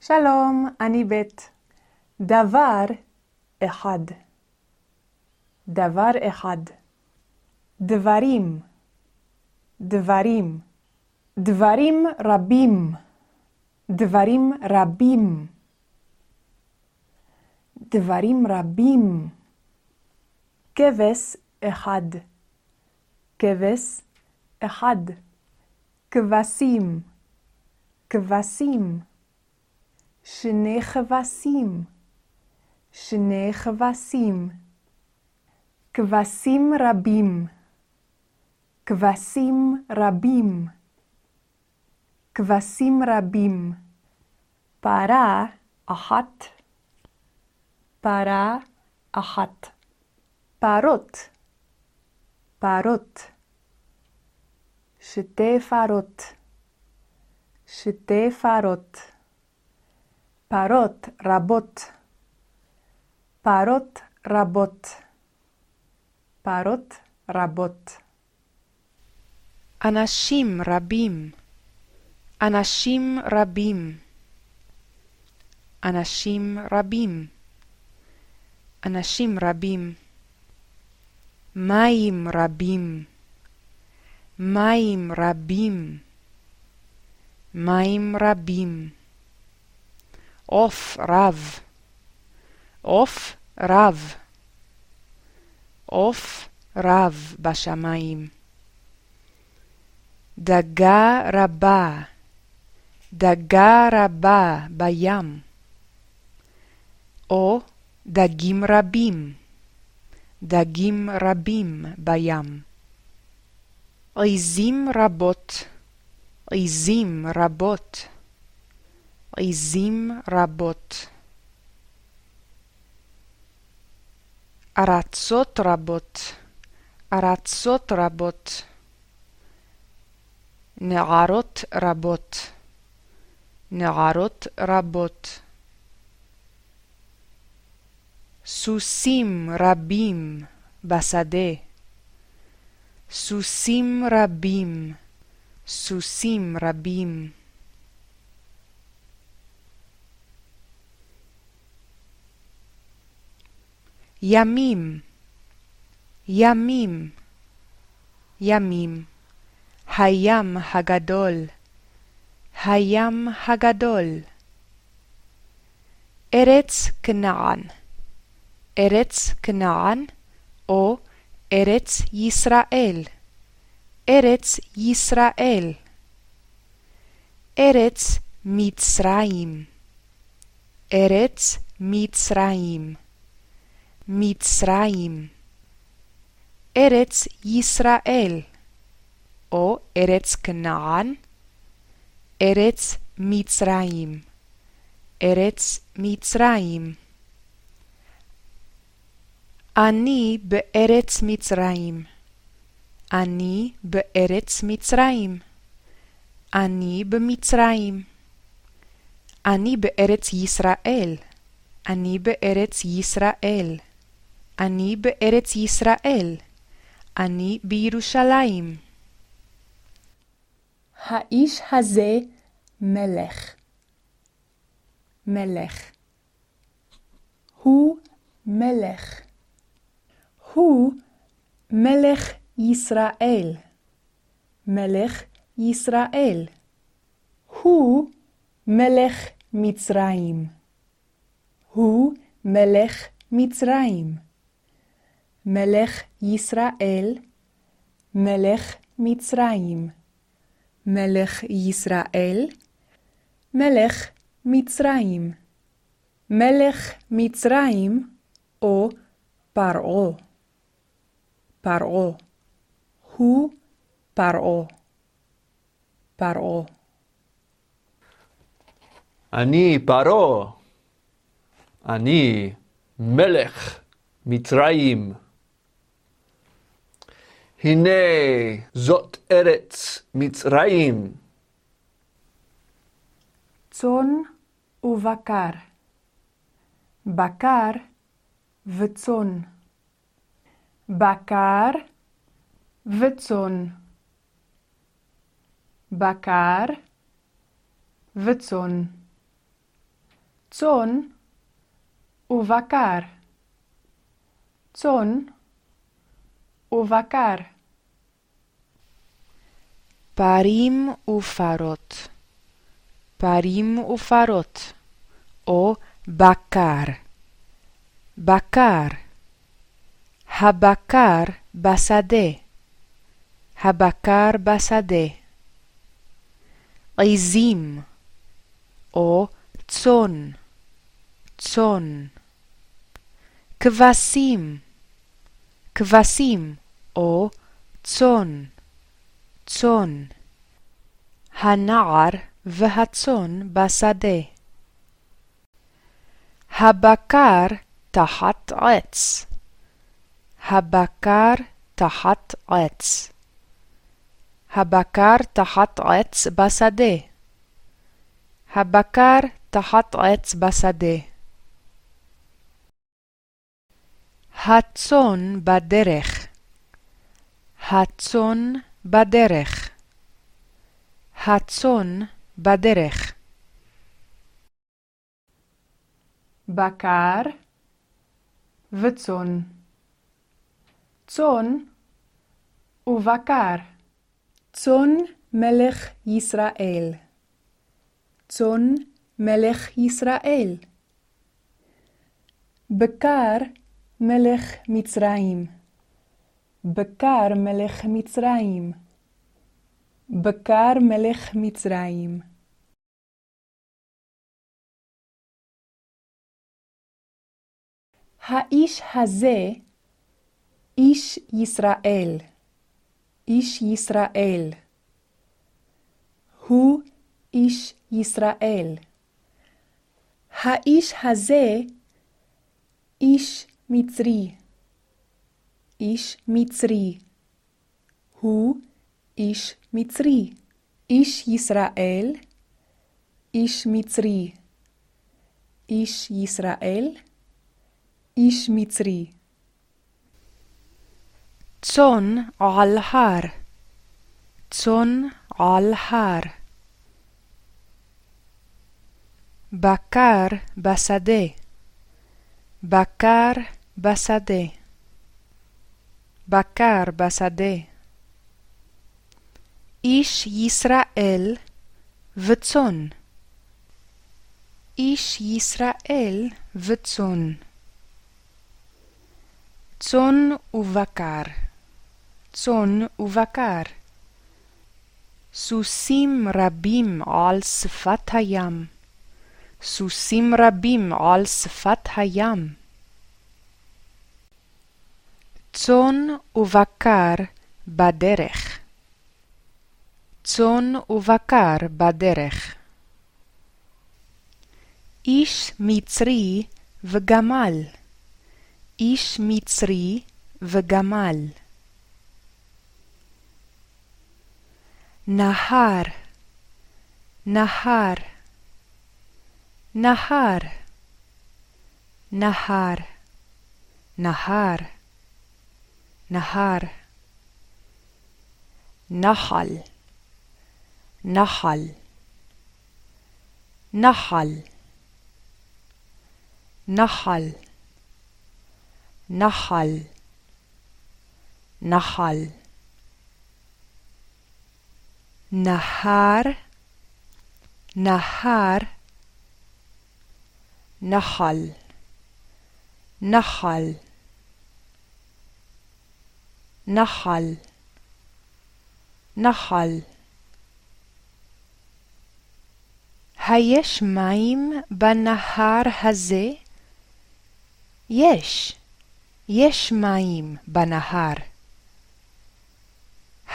שלום, אני בית. דבר אחד. דבר אחד. דברים. דברים. דברים רבים. דברים רבים. דברים רבים. כבש אחד. כבש אחד. כבשים. כבשים. שני כבשים. שני כבשים. כבשים רבים. כבשים רבים. כבשים רבים. פרה אחת. פרה אחת. פרות. פרות. שתי פרות. שתי פרות. פרות רבות. פרות רבות. פרות רבות. אנשים רבים. אנשים רבים. אנשים רבים. אנשים רבים. מים רבים. מים רבים. מים רבים. עוף רב. עוף רב. עוף רב בשמיים. דגה רבה. דגה רבה בים. או דגים רבים. דגים רבים בים. עזים רבות. עזים רבות. עזים רבות. ארצות רבות. ארצות רבות. נערות רבות. נערות רבות. סוסים רבים בשדה. סוסים רבים. סוסים רבים. ימים, ימים, ימים, הים הגדול, הים הגדול. ארץ כנען, ארץ כנען או ארץ ישראל, ארץ ישראל. ארץ מצרים, ארץ מצרים. מצרים. ארץ ישראל, או ארץ כנען, ארץ מצרים, ארץ מצרים. אני בארץ מצרים, אני בארץ מצרים, אני במצרים. אני בארץ ישראל, אני בארץ ישראל. אני בארץ ישראל. אני בירושלים. האיש הזה מלך. מלך. הוא מלך. הוא מלך ישראל. מלך ישראל. הוא מלך מצרים. הוא מלך מצרים. מלך ישראל, מלך מצרים. מלך ישראל, מלך מצרים. מלך מצרים או פרעה. פרעה. הוא פרעה. פרעה. אני פרעה. אני מלך מצרים. הנה זאת ארץ מצרים. צאן ובקר. בקר וצאן. בקר וצאן. בקר וצאן. צאן ובקר. צאן ובקר. פרים ופרות, פרים ופרות, או בקר, בקר, הבקר בשדה, הבקר בשדה, עזים, או צאן, צאן, כבשים, כבשים, או צאן. צאן. הנער והצאן בשדה. הבקר תחת עץ. הבקר תחת עץ. הבקר תחת עץ בשדה. הבקר תחת עץ בשדה. הצאן בדרך. הצאן בדרך. הצאן בדרך. בקר וצאן. צאן ובקר. צאן מלך ישראל. צאן מלך ישראל. בקר מלך מצרים. בקר מלך מצרים. בקר מלך מצרים. האיש הזה איש ישראל. איש ישראל. הוא איש ישראל. האיש הזה איש מצרי. איש מצרי. הוא איש מצרי. איש ישראל, איש מצרי. איש ישראל, איש מצרי. צאן על הר, צאן על הר. בקר בשדה, בקר בשדה. בקר בשדה. איש ישראל וצאן. איש ישראל וצאן. צאן ובקר. צאן ובקר. סוסים רבים על שפת הים. סוסים רבים על שפת הים. צאן ובקר בדרך. צאן ובקר בדרך. איש מצרי וגמל. איש מצרי וגמל. נהר, נהר, נהר, נהר, נהר, נהר, נחל, נחל, נחל, נחל, נחל, נחל. נהר, נהר, נחל, נחל, נחל, נחל. היש מים בנהר הזה? יש, יש מים בנהר.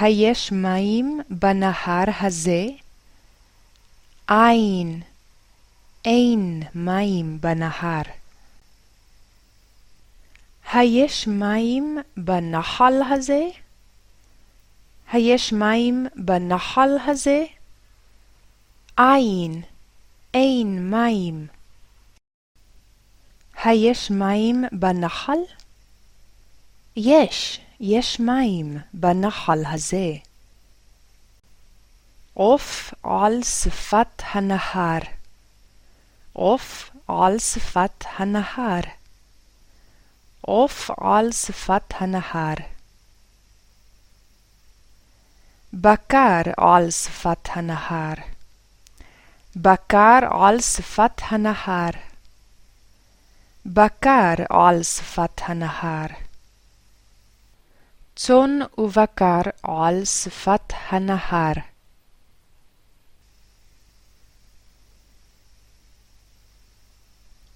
היש מים בנהר הזה? אין, אין מים בנהר. היש מים בנחל הזה? היש מים בנחל הזה? אין, אין מים. היש מים בנחל? יש, יש מים בנחל הזה. עוף על שפת הנהר. עוף על שפת הנהר. עוף על שפת הנהר. בקר על שפת הנהר. בקר על שפת הנהר. בקר על שפת הנהר. צאן ובקר על שפת הנהר.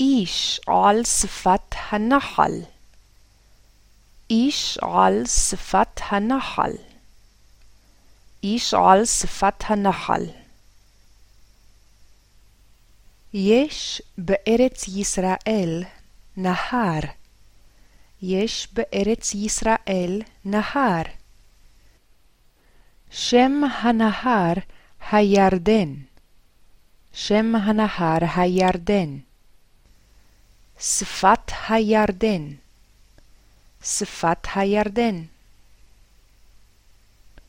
איש על שפת הנחל. איש על שפת הנחל. איש על שפת הנחל. יש בארץ ישראל נהר. יש בארץ ישראל נהר. שם הנהר הירדן. שם הנהר הירדן. שפת הירדן. שפת הירדן.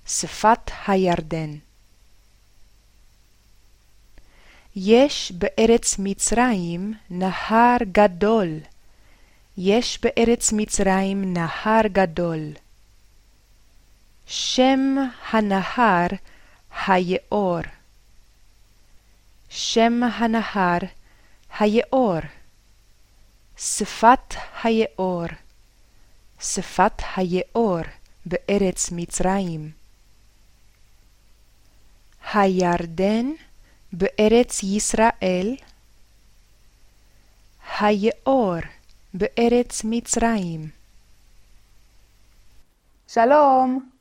שפת הירדן. יש בארץ מצרים נהר גדול. יש בארץ מצרים נהר גדול. שם הנהר היאור. שם הנהר היאור. שפת היאור. שפת היאור בארץ מצרים. הירדן בארץ ישראל. היאור בארץ מצרים. שלום!